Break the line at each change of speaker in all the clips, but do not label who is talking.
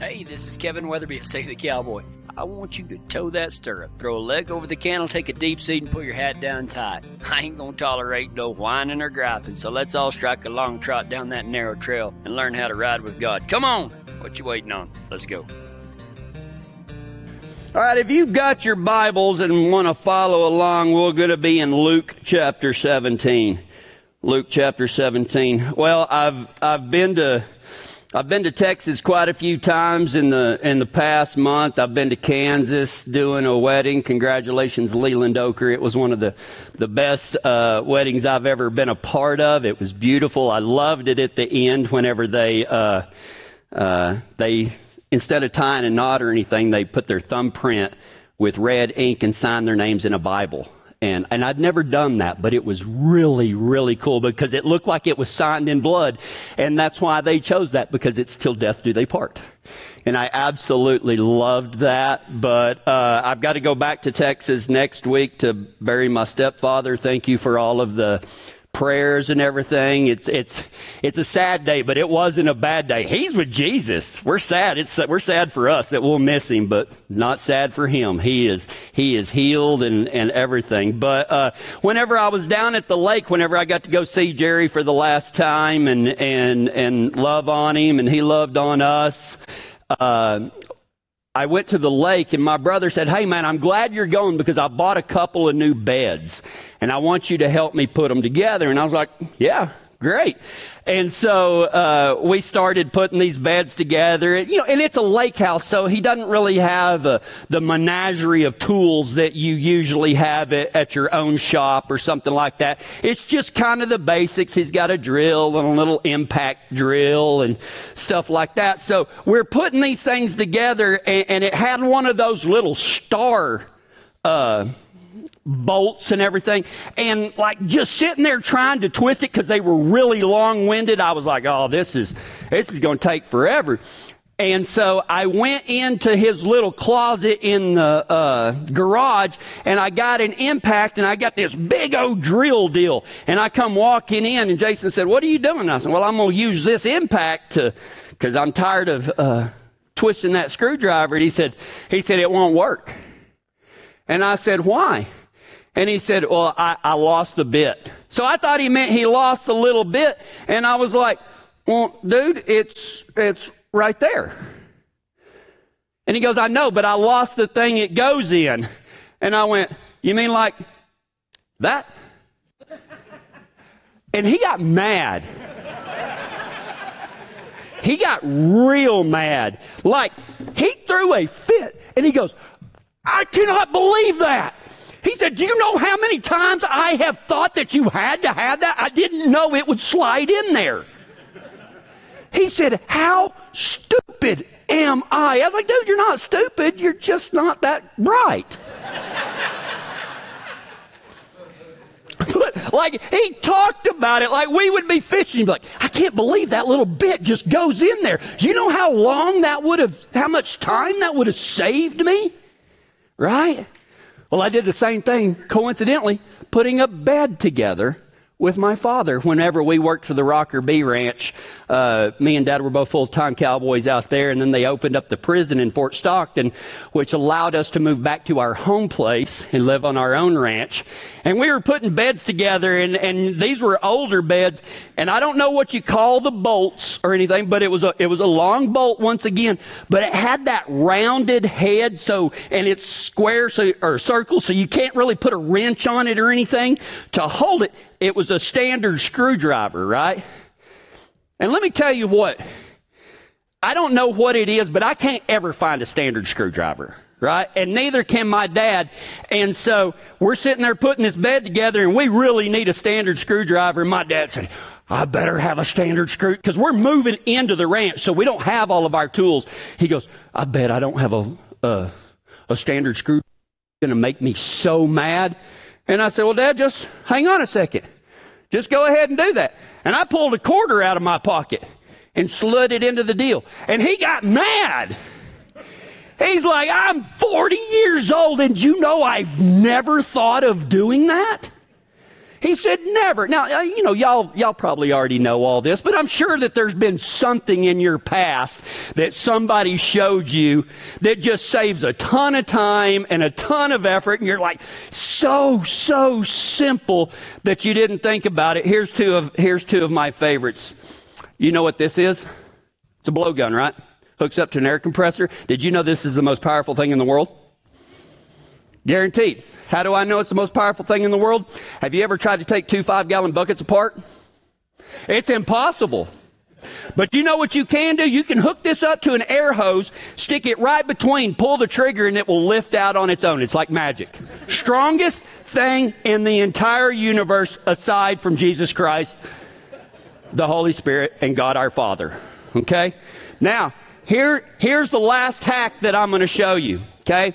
Hey, this is Kevin Weatherby of Save the Cowboy. I want you to toe that stirrup, throw a leg over the cantle, take a deep seat, and put your hat down tight. I ain't gonna tolerate no whining or griping, so let's all strike a long trot down that narrow trail and learn how to ride with God. Come on! What you waiting on? Let's go.
All right, if you've got your Bibles and want to follow along, we're going to be in Luke chapter 17. Luke chapter 17. Well, I've, I've been to, I've been to Texas quite a few times in the, in the past month. I've been to Kansas doing a wedding. Congratulations, Leland Oker. It was one of the, the best, uh, weddings I've ever been a part of. It was beautiful. I loved it at the end whenever they, uh, uh, they instead of tying a knot or anything, they put their thumbprint with red ink and signed their names in a Bible. And, and I'd never done that, but it was really, really cool because it looked like it was signed in blood. And that's why they chose that because it's till death do they part. And I absolutely loved that. But uh, I've got to go back to Texas next week to bury my stepfather. Thank you for all of the prayers and everything. It's it's it's a sad day, but it wasn't a bad day. He's with Jesus. We're sad. It's we're sad for us that we'll miss him, but not sad for him. He is he is healed and and everything. But uh, whenever I was down at the lake, whenever I got to go see Jerry for the last time and and and love on him, and he loved on us. Uh, I went to the lake and my brother said, Hey man, I'm glad you're going because I bought a couple of new beds and I want you to help me put them together. And I was like, Yeah, great. And so uh, we started putting these beds together. You know, and it's a lake house, so he doesn't really have uh, the menagerie of tools that you usually have at, at, your own shop or something like that. It's just kind of the basics. He's got a drill and a little impact drill and stuff like that. So we're putting these things together, and, and it had one of those little star. Uh, bolts and everything. And like just sitting there trying to twist it because they were really long winded. I was like, oh, this is, this is going to take forever. And so I went into his little closet in the uh, garage and I got an impact and I got this big old drill deal. And I come walking in and Jason said, what are you doing? I said, well, I'm going to use this impact to, cause I'm tired of, uh, twisting that screwdriver. And he said, he said, it won't work. And I said, why? And he said, well, I, I lost a bit. So I thought he meant he lost a little bit. And I was like, well, dude, it's, it's right there. And he goes, I know, but I lost the thing it goes in. And I went, you mean like that? And he got mad. He got real mad. Like, he threw a fit and he goes, I cannot believe that. He said, Do you know how many times I have thought that you had to have that? I didn't know it would slide in there. He said, How stupid am I? I was like, Dude, you're not stupid. You're just not that bright. Like he talked about it like we would be fishing. Like, I can't believe that little bit just goes in there. Do you know how long that would have, how much time that would have saved me? Right? Well, I did the same thing, coincidentally, putting a bed together with my father whenever we worked for the Rocker B Ranch. Uh, me and dad were both full time cowboys out there, and then they opened up the prison in Fort Stockton, which allowed us to move back to our home place and live on our own ranch. And we were putting beds together, and, and these were older beds, and I don't know what you call the bolts or anything, but it was a, it was a long bolt once again, but it had that rounded head, so, and it's square, so, or circle, so you can't really put a wrench on it or anything to hold it it was a standard screwdriver, right? And let me tell you what, I don't know what it is, but I can't ever find a standard screwdriver, right? And neither can my dad. And so we're sitting there putting this bed together and we really need a standard screwdriver. And my dad said, I better have a standard screw because we're moving into the ranch, so we don't have all of our tools. He goes, I bet I don't have a, uh, a standard screw. It's Going to make me so mad. And I said, well, dad, just hang on a second. Just go ahead and do that. And I pulled a quarter out of my pocket and slid it into the deal. And he got mad. He's like, I'm 40 years old and you know I've never thought of doing that? He said, never. Now, uh, you know, y'all, y'all probably already know all this, but I'm sure that there's been something in your past that somebody showed you that just saves a ton of time and a ton of effort. And you're like, so, so simple that you didn't think about it. Here's two of, here's two of my favorites. You know what this is? It's a blowgun, right? Hooks up to an air compressor. Did you know this is the most powerful thing in the world? Guaranteed. How do I know it's the most powerful thing in the world? Have you ever tried to take two five gallon buckets apart? It's impossible. But you know what you can do? You can hook this up to an air hose, stick it right between, pull the trigger, and it will lift out on its own. It's like magic. Strongest thing in the entire universe aside from Jesus Christ, the Holy Spirit, and God our Father. Okay? Now, here, here's the last hack that I'm going to show you. Okay?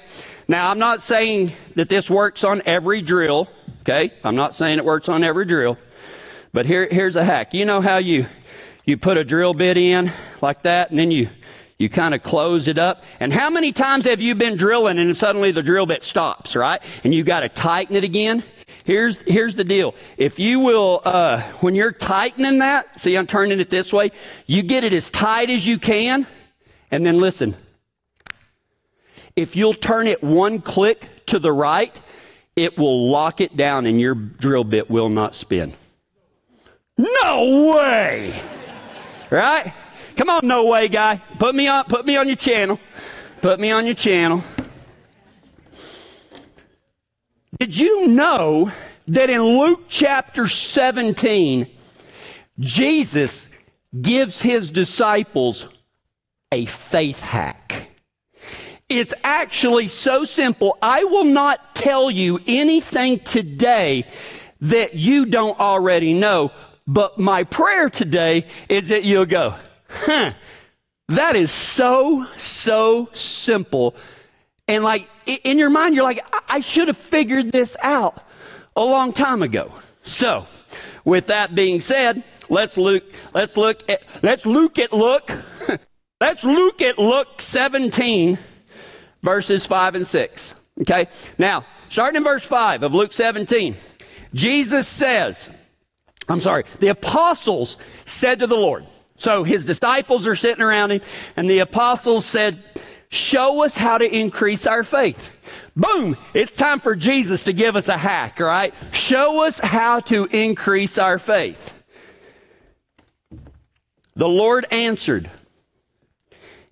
Now, I'm not saying that this works on every drill, okay? I'm not saying it works on every drill. But here, here's a hack. You know how you, you put a drill bit in like that and then you, you kind of close it up? And how many times have you been drilling and suddenly the drill bit stops, right? And you got to tighten it again? Here's, here's the deal. If you will, uh, when you're tightening that, see, I'm turning it this way, you get it as tight as you can, and then listen, if you'll turn it one click to the right, it will lock it down and your drill bit will not spin. No way! Right? Come on, no way, guy. Put me on, put me on your channel. Put me on your channel. Did you know that in Luke chapter 17, Jesus gives his disciples a faith hack? It's actually so simple. I will not tell you anything today that you don't already know. But my prayer today is that you'll go, huh, that is so, so simple. And like in your mind, you're like, I should have figured this out a long time ago. So, with that being said, let's look, let's look at, let's look at look, let's look at Luke 17 verses 5 and 6. Okay? Now, starting in verse 5 of Luke 17, Jesus says, I'm sorry, the apostles said to the Lord, so his disciples are sitting around him, and the apostles said, Show us how to increase our faith. Boom! It's time for Jesus to give us a hack, right? Show us how to increase our faith. The Lord answered,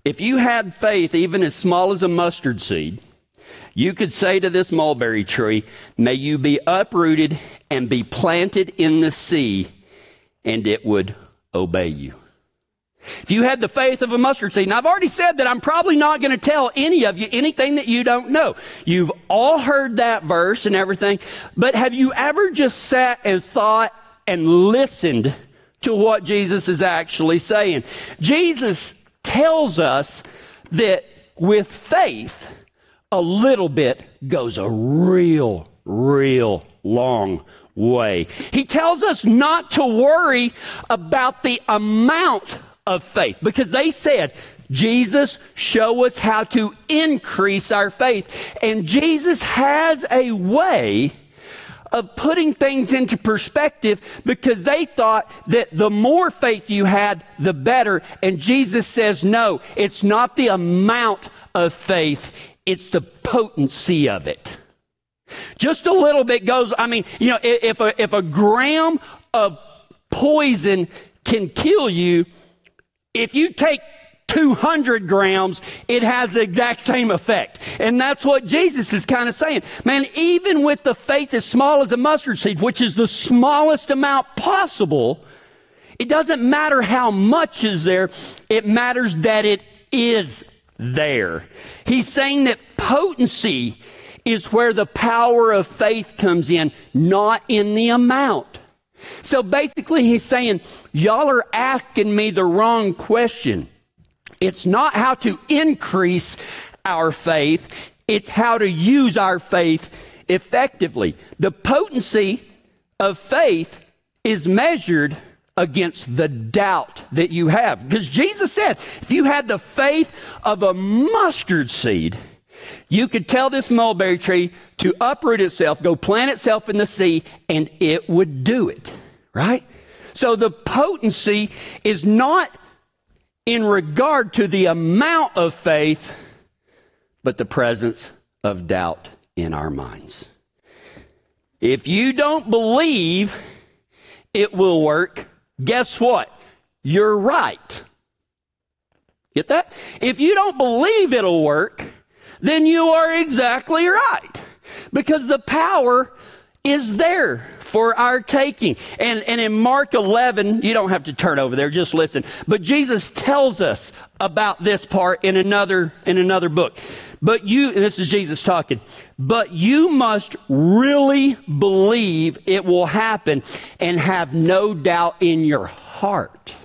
if you had faith even as small as a mustard seed, you could say to this mulberry tree, May you be uprooted and be planted in the sea, and it would obey you. If you had the faith of a mustard seed, and I've already said that I'm probably not going to tell any of you anything that you don't know. You've all heard that verse and everything, but have you ever just sat and thought and listened to what Jesus is actually saying? Jesus tells us that with faith, a little bit goes a real, real long way. He tells us not to worry about the amount of faith because they said, Jesus, show us how to increase our faith. And Jesus has a way of putting things into perspective because they thought that the more faith you had, the better. And Jesus says, no, it's not the amount of faith, it's the potency of it. Just a little bit goes, I mean, you know, if a, if a gram of poison can kill you, if you take 200 grams, it has the exact same effect. And that's what Jesus is kind of saying. Man, even with the faith as small as a mustard seed, which is the smallest amount possible, it doesn't matter how much is there. It matters that it is there. He's saying that potency is where the power of faith comes in, not in the amount. So basically, he's saying, y'all are asking me the wrong question. It's not how to increase our faith, it's how to use our faith effectively. The potency of faith is measured against the doubt that you have. Because Jesus said, if you had the faith of a mustard seed, You could tell this mulberry tree to uproot itself, go plant itself in the sea, and it would do it, right? So the potency is not in regard to the amount of faith, but the presence of doubt in our minds. If you don't believe it will work, guess what? You're right. Get that? If you don't believe it'll work, then you are exactly right. Because the power is there for our taking. And, and in Mark 11, you don't have to turn over there, just listen. But Jesus tells us about this part in another, in another book. But you, this is Jesus talking, but you must really believe it will happen and have no doubt in your heart.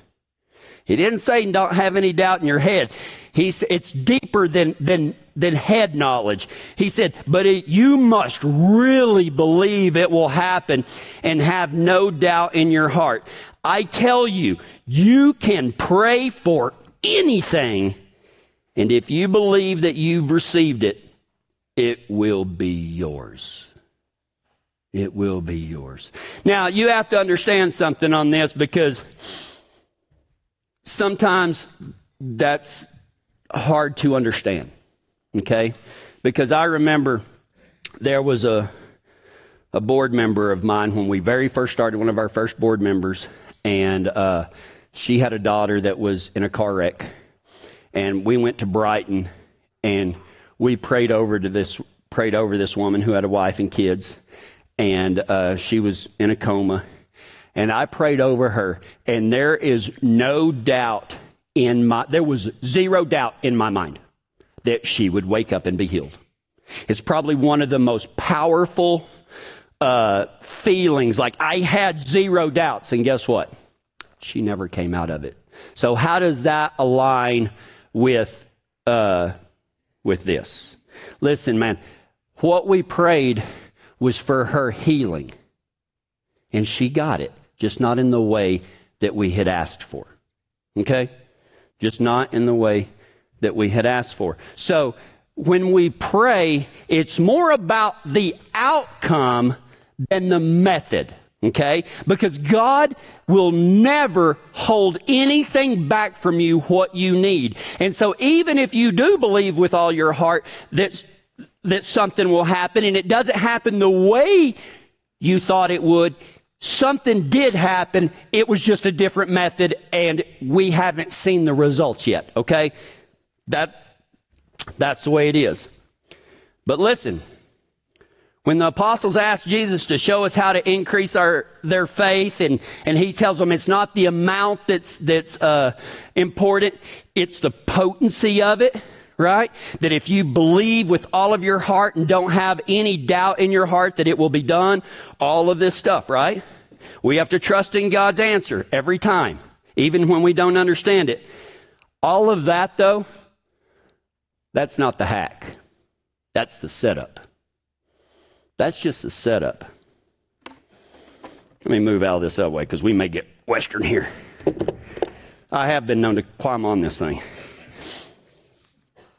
He didn't say don't have any doubt in your head. He's, it's deeper than, than, than head knowledge. He said, but it, you must really believe it will happen and have no doubt in your heart. I tell you, you can pray for anything. And if you believe that you've received it, it will be yours. It will be yours. Now, you have to understand something on this because sometimes that's hard to understand. Okay? Because I remember there was a, a board member of mine when we very first started, one of our first board members, and uh, she had a daughter that was in a car wreck. And we went to Brighton and we prayed over to this prayed over this woman who had a wife and kids, and uh, she was in a coma. And I prayed over her, and there is no doubt in my there was zero doubt in my mind that she would wake up and be healed. It's probably one of the most powerful uh, feelings. Like I had zero doubts, and guess what? She never came out of it. So how does that align with uh, with this? Listen, man, what we prayed was for her healing, and she got it, just not in the way that we had asked for. Okay, just not in the way that we had asked for. So when we pray, it's more about the outcome than the method. Okay? Because God will never hold anything back from you what you need. And so even if you do believe with all your heart that, that something will happen and it doesn't happen the way you thought it would, something did happen. It was just a different method and we haven't seen the results yet. Okay? That, that's the way it is. But listen, when the apostles asked Jesus to show us how to increase our their faith, and, and he tells them it's not the amount that's that's uh, important, it's the potency of it, right? That if you believe with all of your heart and don't have any doubt in your heart that it will be done, all of this stuff, right? We have to trust in God's answer every time, even when we don't understand it. All of that, though, that's not the hack. That's the setup. That's just the setup. Let me move out of this other way because we may get Western here. I have been known to climb on this thing.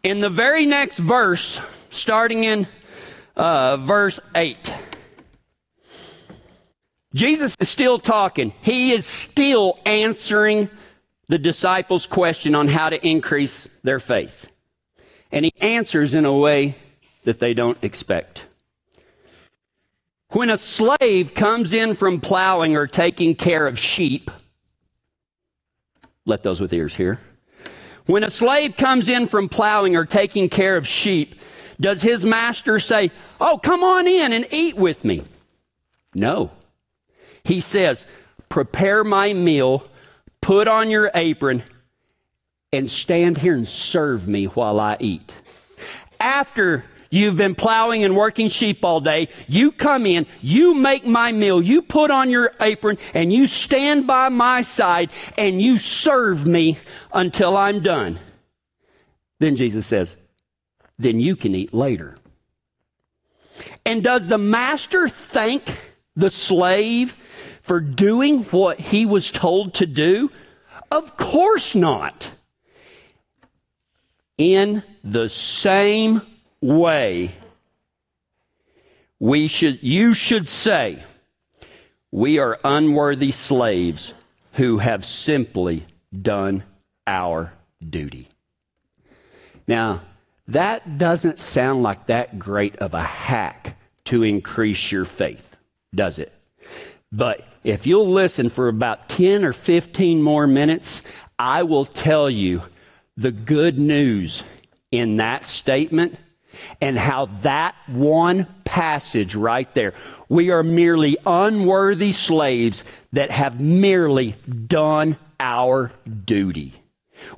In the very next verse, starting in uh, verse 8, Jesus is still talking. He is still answering the disciples' question on how to increase their faith. And he answers in a way that they don't expect. When a slave comes in from plowing or taking care of sheep, let those with ears hear. When a slave comes in from plowing or taking care of sheep, does his master say, Oh, come on in and eat with me? No. He says, Prepare my meal, put on your apron, and stand here and serve me while I eat. After you've been plowing and working sheep all day, you come in, you make my meal, you put on your apron, and you stand by my side and you serve me until I'm done. Then Jesus says, then you can eat later. And does the master thank the slave for doing what he was told to do? Of course not in the same way, we should, you should say, we are unworthy slaves who have simply done our duty. Now, that doesn't sound like that great of a hack to increase your faith, does it? But if you'll listen for about 10 or 15 more minutes, I will tell you the good news in that statement and how that one passage right there, we are merely unworthy slaves that have merely done our duty.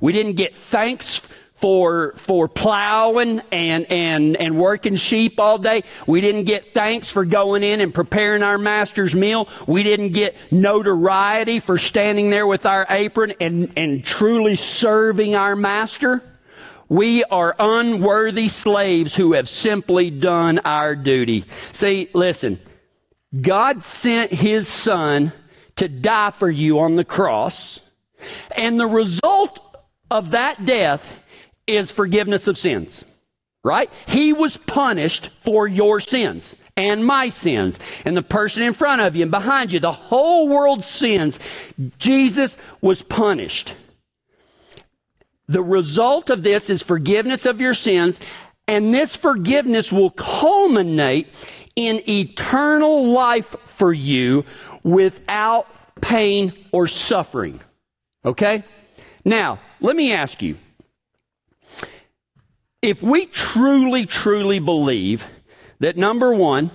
We didn't get thanks for for plowing and and and working sheep all day. We didn't get thanks for going in and preparing our master's meal. We didn't get notoriety for standing there with our apron and and truly serving our master. We are unworthy slaves who have simply done our duty. See, listen. God sent his son to die for you on the cross. And the result of that death is forgiveness of sins. Right? He was punished for your sins and my sins and the person in front of you and behind you, the whole world's sins. Jesus was punished. The result of this is forgiveness of your sins, and this forgiveness will culminate in eternal life for you without pain or suffering. Okay? Now, let me ask you if we truly, truly believe that number one,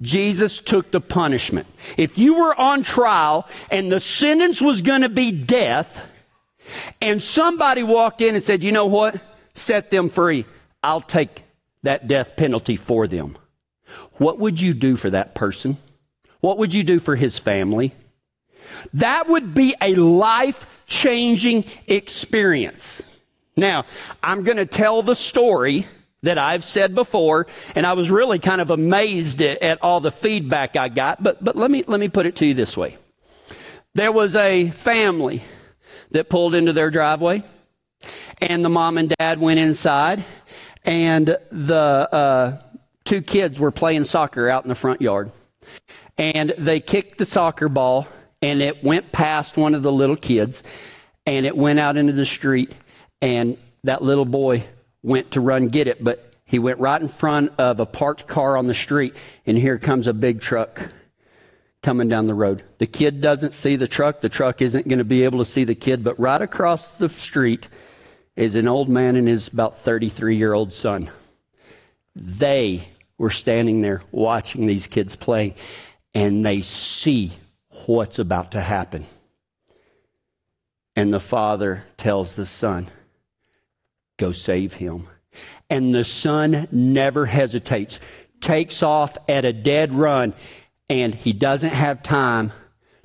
Jesus took the punishment. If you were on trial and the sentence was going to be death, and somebody walked in and said, you know what? Set them free. I'll take that death penalty for them. What would you do for that person? What would you do for his family? That would be a life changing experience. Now, I'm going to tell the story that I've said before, and I was really kind of amazed at, at, all the feedback I got, but, but let, me, let me put it to you this way. There was a family that pulled into their driveway, and the mom and dad went inside, and the uh, two kids were playing soccer out in the front yard. And they kicked the soccer ball, and it went past one of the little kids, and it went out into the street and that little boy went to run get it, but he went right in front of a parked car on the street, and here comes a big truck coming down the road. The kid doesn't see the truck. The truck isn't going to be able to see the kid, but right across the street is an old man and his about 33 year old son. They were standing there watching these kids playing, and they see what's about to happen. And the father tells the son, Go save him. And the son never hesitates, takes off at a dead run, and he doesn't have time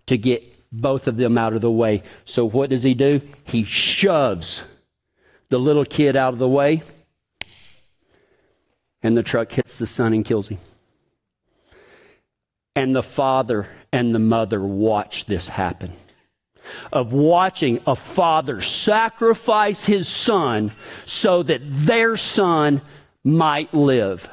to get both of them out of the way. So what does he do? He shoves the little kid out of the way, and the truck hits the son and kills him. And the father and the mother watch this happen of watching a father sacrifice his son so that their son might live.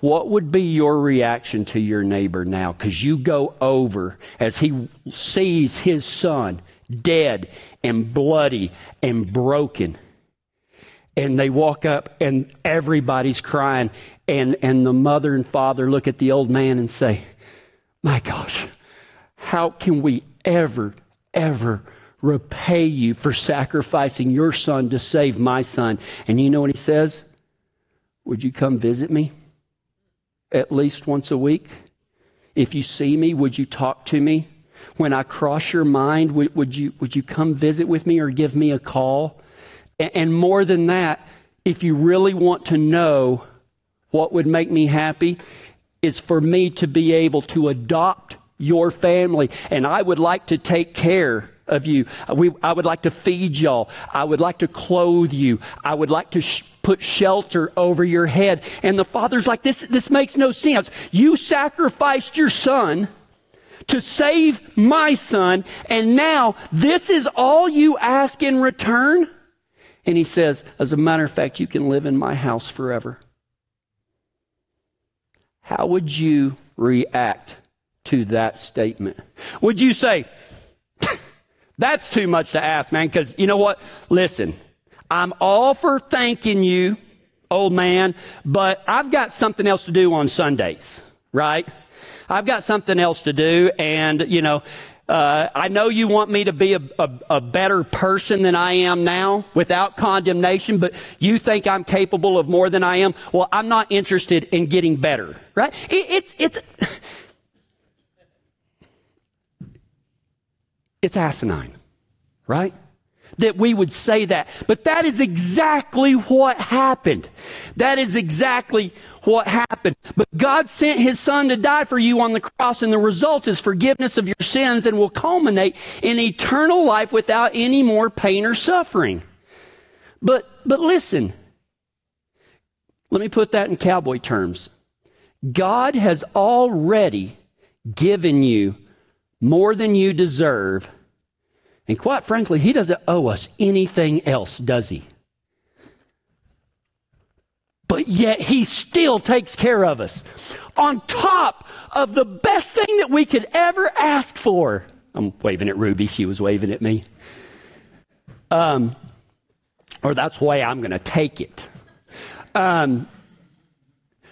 What would be your reaction to your neighbor now? Because you go over as he sees his son dead and bloody and broken. And they walk up and everybody's crying. And, and the mother and father look at the old man and say, My gosh, how can we ever, ever repay you for sacrificing your son to save my son. And you know what he says? Would you come visit me at least once a week? If you see me, would you talk to me? When I cross your mind, would, would you, would you come visit with me or give me a call? And, and more than that, if you really want to know what would make me happy, is for me to be able to adopt your family. And I would like to take care of you. We, I would like to feed y'all. I would like to clothe you. I would like to sh- put shelter over your head. And the father's like, this, this makes no sense. You sacrificed your son to save my son. And now this is all you ask in return. And he says, As a matter of fact, you can live in my house forever. How would you react to that statement? Would you say, That's too much to ask, man? Because you know what? Listen, I'm all for thanking you, old man, but I've got something else to do on Sundays, right? I've got something else to do, and you know, uh, I know you want me to be a, a, a, better person than I am now without condemnation, but you think I'm capable of more than I am. Well, I'm not interested in getting better, right? It, it's, it's, it's asinine, right? that we would say that. But that is exactly what happened. That is exactly what happened. But God sent his son to die for you on the cross and the result is forgiveness of your sins and will culminate in eternal life without any more pain or suffering. But, but listen, let me put that in cowboy terms. God has already given you more than you deserve and quite frankly, he doesn't owe us anything else, does he? But yet he still takes care of us on top of the best thing that we could ever ask for. I'm waving at Ruby. She was waving at me. Um, or that's the way I'm going to take it. Um,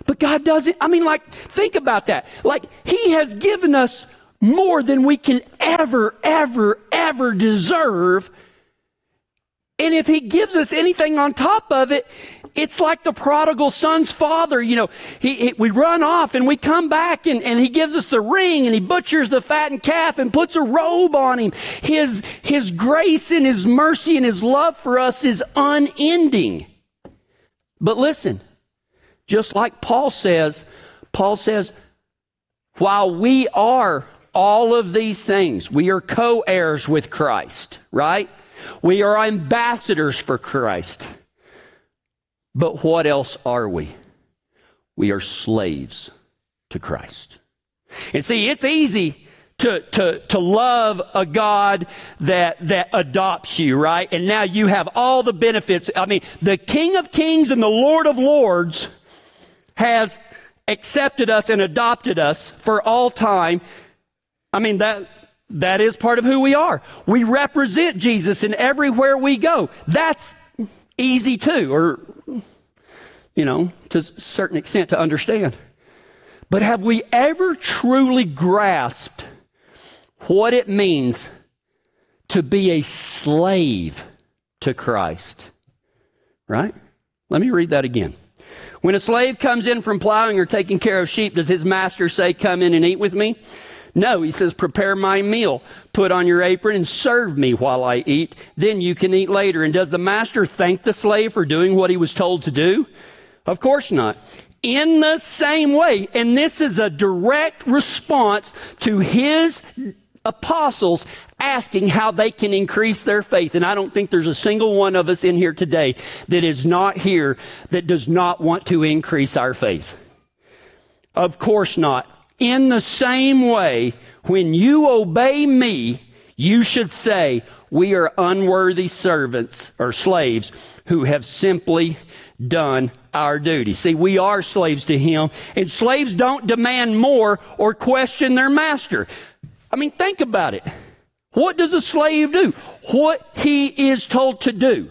but God doesn't, I mean, like, think about that. Like, He has given us more than we can ever, ever, ever deserve. And if he gives us anything on top of it, it's like the prodigal son's father. You know, he, he, we run off and we come back and, and he gives us the ring and he butchers the fattened calf and puts a robe on him. His, his grace and his mercy and his love for us is unending. But listen, just like Paul says, Paul says, while we are all of these things. We are co heirs with Christ, right? We are ambassadors for Christ. But what else are we? We are slaves to Christ. And see, it's easy to, to, to love a God that, that adopts you, right? And now you have all the benefits. I mean, the King of Kings and the Lord of Lords has accepted us and adopted us for all time I mean, that, that is part of who we are. We represent Jesus in everywhere we go. That's easy too, or, you know, to a certain extent to understand. But have we ever truly grasped what it means to be a slave to Christ? Right? Let me read that again. When a slave comes in from plowing or taking care of sheep, does his master say, Come in and eat with me? No, he says, prepare my meal, put on your apron and serve me while I eat. Then you can eat later. And does the master thank the slave for doing what he was told to do? Of course not. In the same way, and this is a direct response to his apostles asking how they can increase their faith. And I don't think there's a single one of us in here today that is not here that does not want to increase our faith. Of course not. In the same way, when you obey me, you should say, we are unworthy servants or slaves who have simply done our duty. See, we are slaves to him, and slaves don't demand more or question their master. I mean, think about it. What does a slave do? What he is told to do.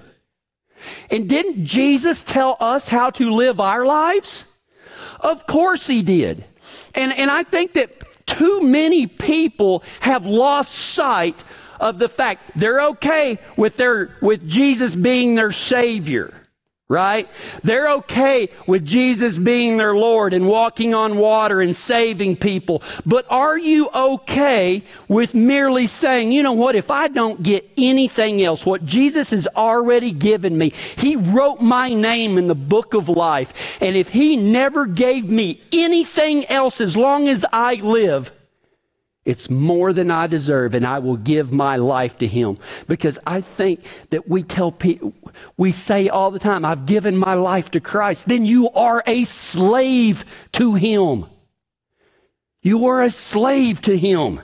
And didn't Jesus tell us how to live our lives? Of course he did. And, and I think that too many people have lost sight of the fact they're okay with their, with Jesus being their Savior right? They're okay with Jesus being their Lord and walking on water and saving people. But are you okay with merely saying, you know what, if I don't get anything else, what Jesus has already given me, He wrote my name in the book of life. And if He never gave me anything else as long as I live, it's more than I deserve, and I will give my life to Him. Because I think that we tell people, we say all the time, I've given my life to Christ. Then you are a slave to Him. You are a slave to Him.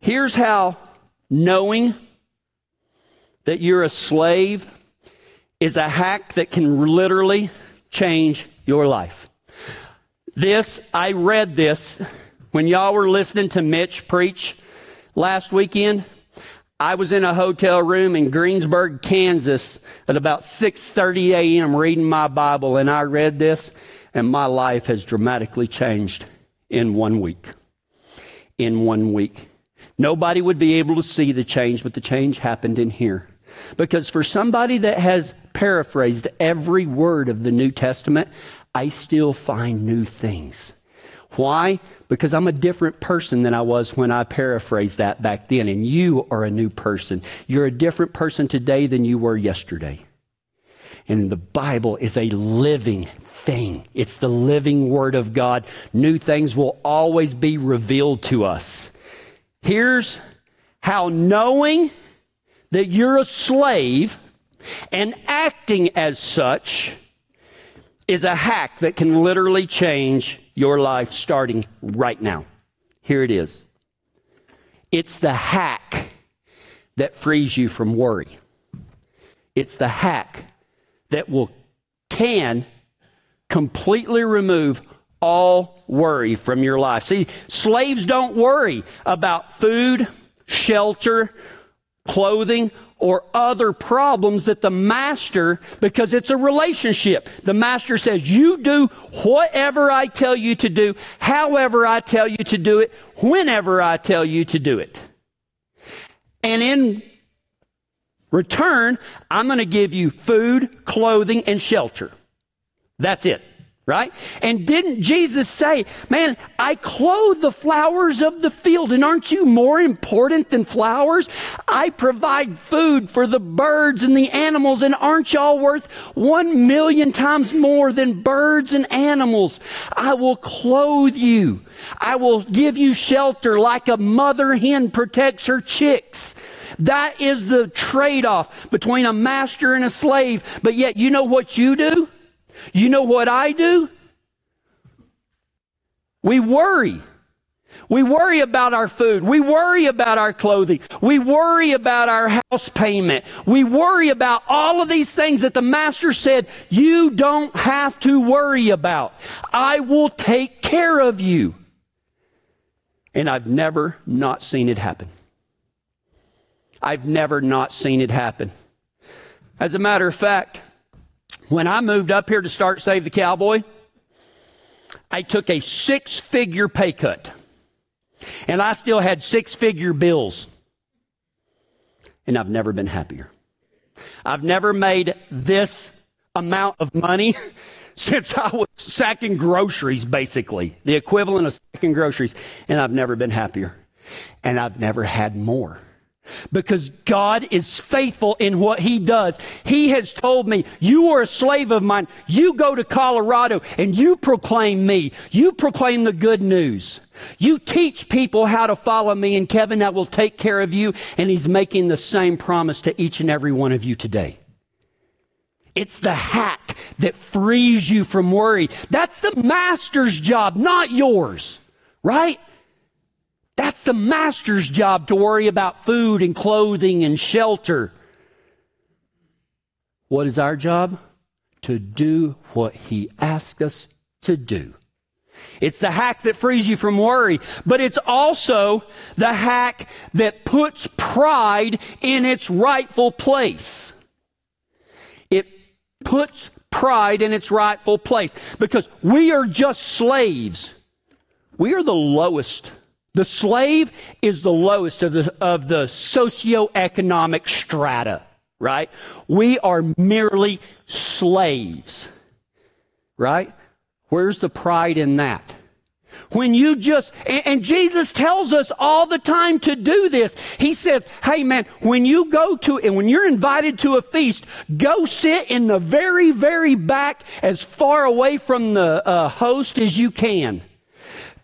Here's how knowing that you're a slave is a hack that can literally change your life. This, I read this when y'all were listening to Mitch preach last weekend. I was in a hotel room in Greensburg, Kansas at about 6:30 a.m. reading my Bible and I read this and my life has dramatically changed in 1 week. In 1 week. Nobody would be able to see the change, but the change happened in here. Because for somebody that has paraphrased every word of the New Testament, I still find new things. Why? Because I'm a different person than I was when I paraphrased that back then. And you are a new person. You're a different person today than you were yesterday. And the Bible is a living thing. It's the living Word of God. New things will always be revealed to us. Here's how knowing that you're a slave and acting as such is a hack that can literally change your life starting right now. Here it is. It's the hack that frees you from worry. It's the hack that will can completely remove all worry from your life. See, slaves don't worry about food, shelter, clothing, or other problems that the master, because it's a relationship, the master says, You do whatever I tell you to do, however I tell you to do it, whenever I tell you to do it. And in return, I'm going to give you food, clothing, and shelter. That's it right? And didn't Jesus say, man, I clothe the flowers of the field and aren't you more important than flowers? I provide food for the birds and the animals and aren't y'all worth one million times more than birds and animals? I will clothe you. I will give you shelter like a mother hen protects her chicks. That is the trade off between a master and a slave. But yet, you know what you do? You know what I do? We worry. We worry about our food. We worry about our clothing. We worry about our house payment. We worry about all of these things that the master said you don't have to worry about. I will take care of you. And I've never not seen it happen. I've never not seen it happen. As a matter of fact, when I moved up here to start Save the Cowboy, I took a six figure pay cut. And I still had six figure bills. And I've never been happier. I've never made this amount of money since I was sacking groceries, basically, the equivalent of sacking groceries. And I've never been happier. And I've never had more because God is faithful in what He does. He has told me, You are a slave of mine. You go to Colorado and you proclaim me. You proclaim the good news. You teach people how to follow me, and Kevin, I will take care of you. And He's making the same promise to each and every one of you today. It's the hack that frees you from worry. That's the master's job, not yours, right? That's the master's job to worry about food and clothing and shelter. What is our job? To do what he asks us to do. It's the hack that frees you from worry, but it's also the hack that puts pride in its rightful place. It puts pride in its rightful place because we are just slaves. We are the lowest the slave is the lowest of the, of the socioeconomic strata, right? We are merely slaves, right? Where's the pride in that? When you just, and, and, Jesus tells us all the time to do this. He says, hey man, when you go to, and when you're invited to a feast, go sit in the very, very back as far away from the uh, host as you can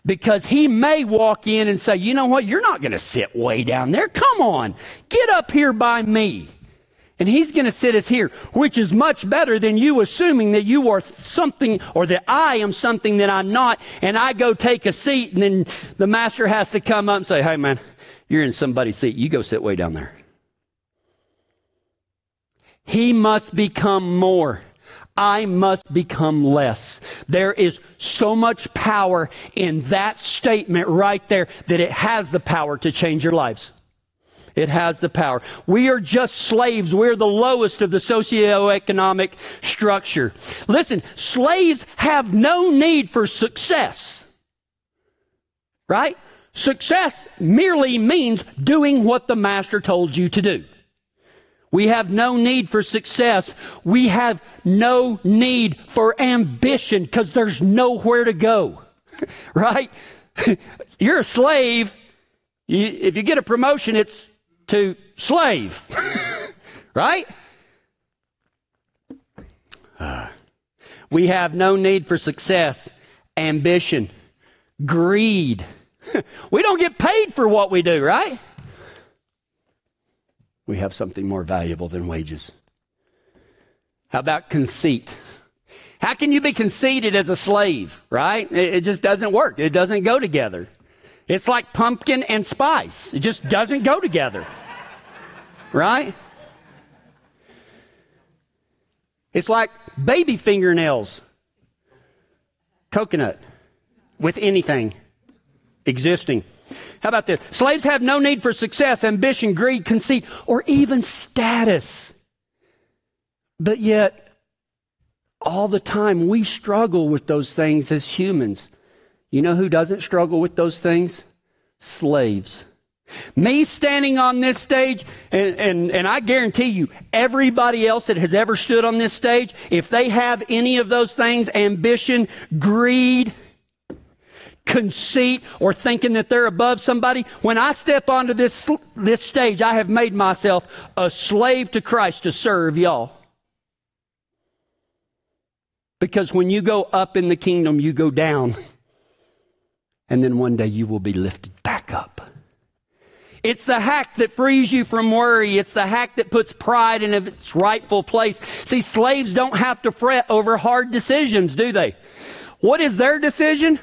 because he may walk in and say, you know what, you're not going to sit way down there. Come on, get up here by me. And he's going to sit us here, which is much better than you assuming that you are something or that I am something that I'm not. And I go take a seat and then the master has to come up and say, Hey man, you're in somebody's seat. You go sit way down there. He must become more. I must become less. There is so much power in that statement right there that it has the power to change your lives. It has the power. We are just slaves. We're the lowest of the socioeconomic structure. Listen, slaves have no need for success. Right? Success merely means doing what the master told you to do. We have no need for success. We have no need for ambition because there's nowhere to go. right? You're a slave. You, if you get a promotion, it's to slave. right? Uh, we have no need for success, ambition, greed. we don't get paid for what we do, right? We have something more valuable than wages. How about conceit? How can you be conceited as a slave, right? It, it just doesn't work. It doesn't go together. It's like pumpkin and spice. It just doesn't go together. Right? It's like baby fingernails, coconut, with anything existing. How about this? Slaves have no need for success, ambition, greed, conceit, or even status. But yet, all the time, we struggle with those things as humans. You know who doesn't struggle with those things? Slaves. Me standing on this stage, and, and, and I guarantee you, everybody else that has ever stood on this stage, if they have any of those things, ambition, greed, conceit or thinking that they're above somebody. When I step onto this, this stage, I have made myself a slave to Christ to serve y'all. Because when you go up in the kingdom, you go down. And then one day you will be lifted back up. It's the hack that frees you from worry. It's the hack that puts pride in its rightful place. See, slaves don't have to fret over hard decisions, do they? What is their decision?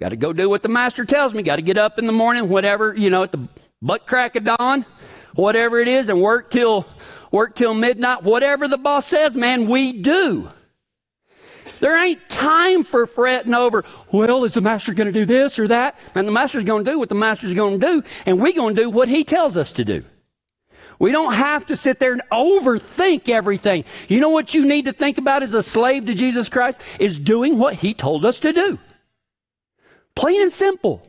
Got to go do what the master tells me. Got to get up in the morning, whatever, you know, at the butt crack of dawn, whatever it is, and work till, work till midnight. Whatever the boss says, man, we do. There ain't time for fretting over, well, is the master going to do this or that? And the master's going to do what the master's going to do, and we're going to do what he tells us to do. We don't have to sit there and overthink everything. You know what you need to think about as a slave to Jesus Christ? Is doing what he told us to do. Plain and simple.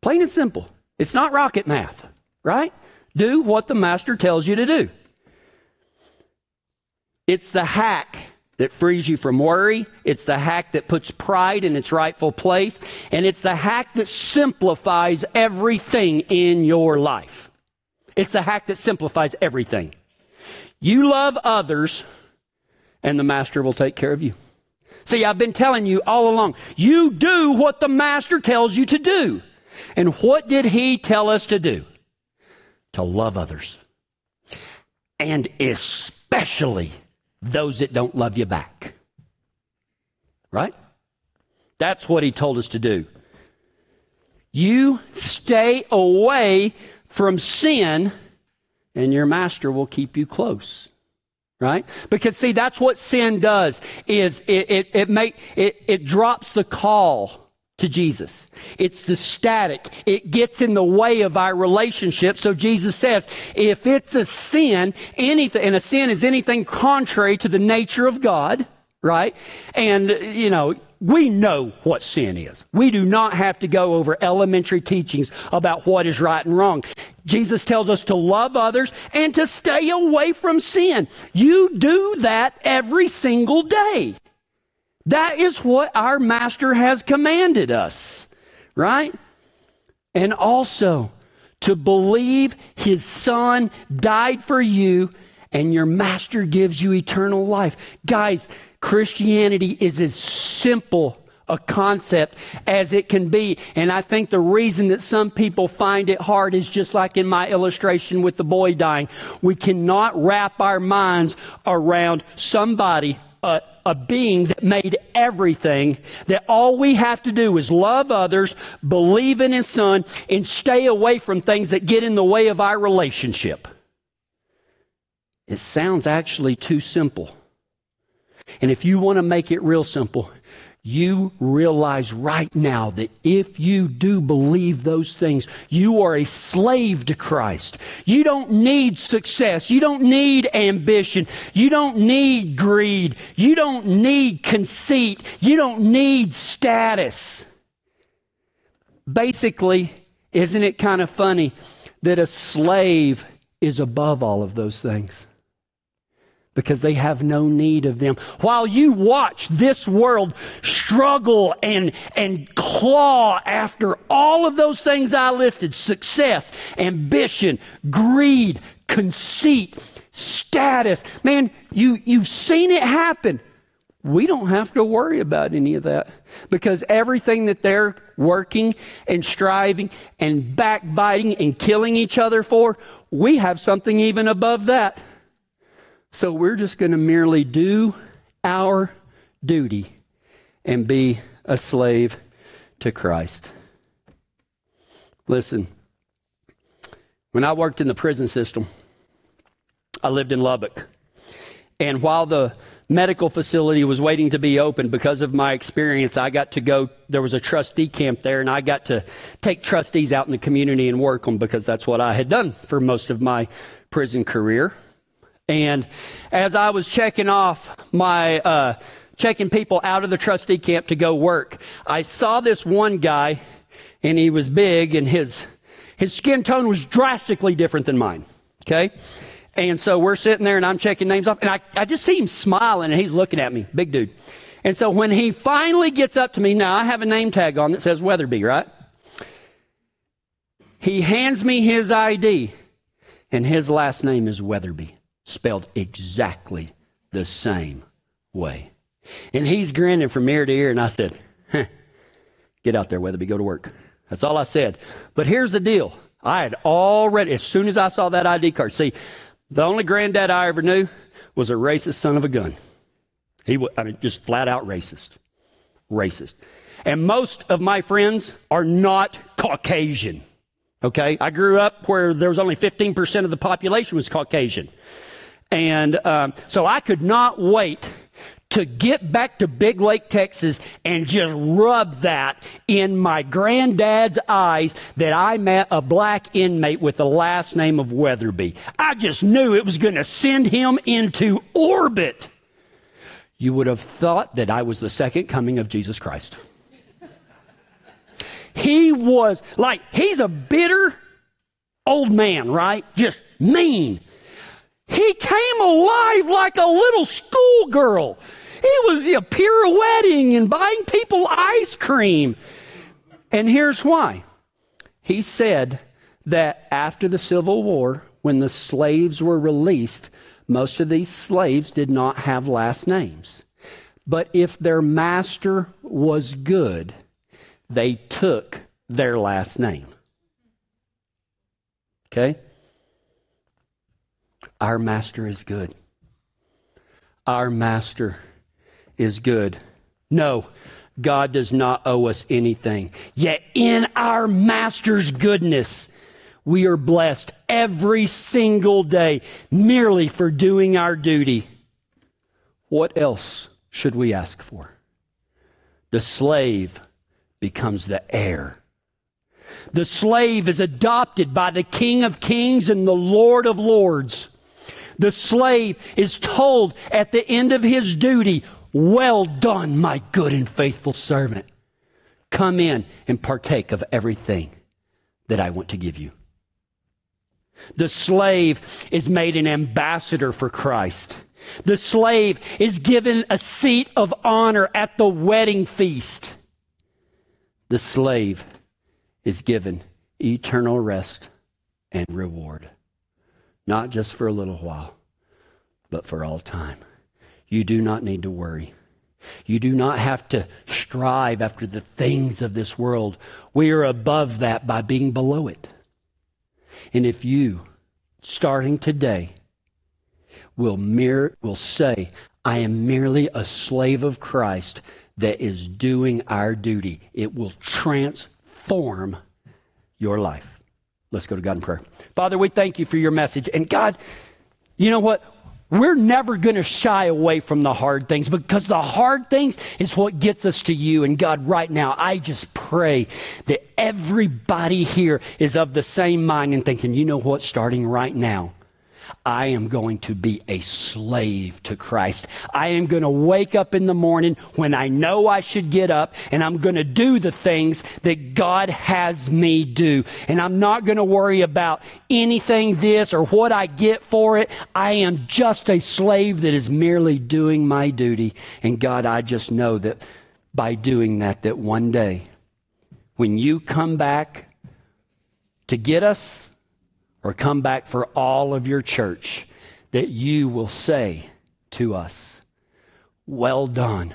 Plain and simple. It's not rocket math, right? Do what the master tells you to do. It's the hack that frees you from worry. It's the hack that puts pride in its rightful place. And it's the hack that simplifies everything in your life. It's the hack that simplifies everything. You love others, and the master will take care of you. See, I've been telling you all along, you do what the master tells you to do. And what did he tell us to do? To love others. And especially those that don't love you back. Right? That's what he told us to do. You stay away from sin, and your master will keep you close right because see that's what sin does is it it, it make it, it drops the call to Jesus. It's the static. It gets in the way of our relationship. So Jesus says, if it's a sin, anything, and a sin is anything contrary to the nature of God, right? And, you know, we know what sin is. We do not have to go over elementary teachings about what is right and wrong. Jesus tells us to love others and to stay away from sin. You do that every single day. That is what our master has commanded us, right? And also to believe his son died for you and your master gives you eternal life. Guys, Christianity is as simple a concept as it can be. And I think the reason that some people find it hard is just like in my illustration with the boy dying. We cannot wrap our minds around somebody, a, a being that made everything, that all we have to do is love others, believe in his son, and stay away from things that get in the way of our relationship. it sounds actually too simple. And if you want to make it real simple, you realize right now that if you do believe those things, you are a slave to Christ. You don't need success. You don't need ambition. You don't need greed. You don't need conceit. You don't need status. Basically, isn't it kind of funny that a slave is above all of those things? Because they have no need of them. While you watch this world struggle and, and claw after all of those things I listed success, ambition, greed, conceit, status man, you, you've seen it happen. We don't have to worry about any of that because everything that they're working and striving and backbiting and killing each other for, we have something even above that. So we're just going to merely do our duty and be a slave to Christ. Listen, when I worked in the prison system, I lived in Lubbock. And while the medical facility was waiting to be opened because of my experience, I got to go. There was a trustee camp there, and I got to take trustees out in the community and work them because that's what I had done for most of my prison career. And as I was checking off my, uh, checking people out of the trustee camp to go work, I saw this one guy, and he was big, and his, his skin tone was drastically different than mine. Okay? And so we're sitting there, and I'm checking names off, and I, I just see him smiling, and he's looking at me, big dude. And so when he finally gets up to me, now I have a name tag on that says Weatherby, right? He hands me his ID, and his last name is Weatherby spelled exactly the same way. And he's grinning from ear to ear, and I said, huh, Get out there, Weatherby, go to work. That's all I said. But here's the deal I had already, as soon as I saw that ID card, see, the only granddad I ever knew was a racist son of a gun. He was, I mean, just flat out racist. Racist. And most of my friends are not Caucasian. Okay? I grew up where there was only 15% of the population was Caucasian. And um, so I could not wait to get back to Big Lake, Texas, and just rub that in my granddad's eyes that I met a black inmate with the last name of Weatherby. I just knew it was going to send him into orbit. You would have thought that I was the second coming of Jesus Christ. He was like, he's a bitter old man, right? Just mean. He came alive like a little schoolgirl. He was you know, pirouetting and buying people ice cream. And here's why. He said that after the Civil War, when the slaves were released, most of these slaves did not have last names. But if their master was good, they took their last name. Okay? Our master is good. Our master is good. No, God does not owe us anything. Yet in our master's goodness, we are blessed every single day merely for doing our duty. What else should we ask for? The slave becomes the heir. The slave is adopted by the King of Kings and the Lord of Lords. The slave is told at the end of his duty, Well done, my good and faithful servant. Come in and partake of everything that I want to give you. The slave is made an ambassador for Christ. The slave is given a seat of honor at the wedding feast. The slave is given eternal rest and reward not just for a little while, but for all time. You do not need to worry. You do not have to strive after the things of this world. We are above that by being below it. And if you, starting today, will, mere, will say, I am merely a slave of Christ that is doing our duty, it will transform your life. Let's go to God in prayer. Father, we thank you for your message. And God, you know what?
We're never going to shy away from the hard things because the hard things is what gets us to you. And God, right now, I just pray that everybody here is of the same mind and thinking, you know what, starting right now, I am going to be a slave to Christ. I am going to wake up in the morning when I know I should get up and I'm going to do the things that God has me do. And I'm not going to worry about anything this or what I get for it. I am just a slave that is merely doing my duty. And God, I just know that by doing that, that one day when you come back to get us, or come back for all of your church, that you will say to us, Well done,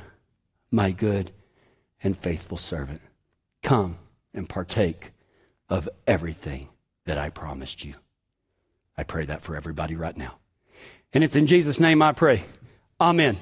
my good and faithful servant. Come and partake of everything that I promised you. I pray that for everybody right now. And it's in Jesus' name I pray. Amen.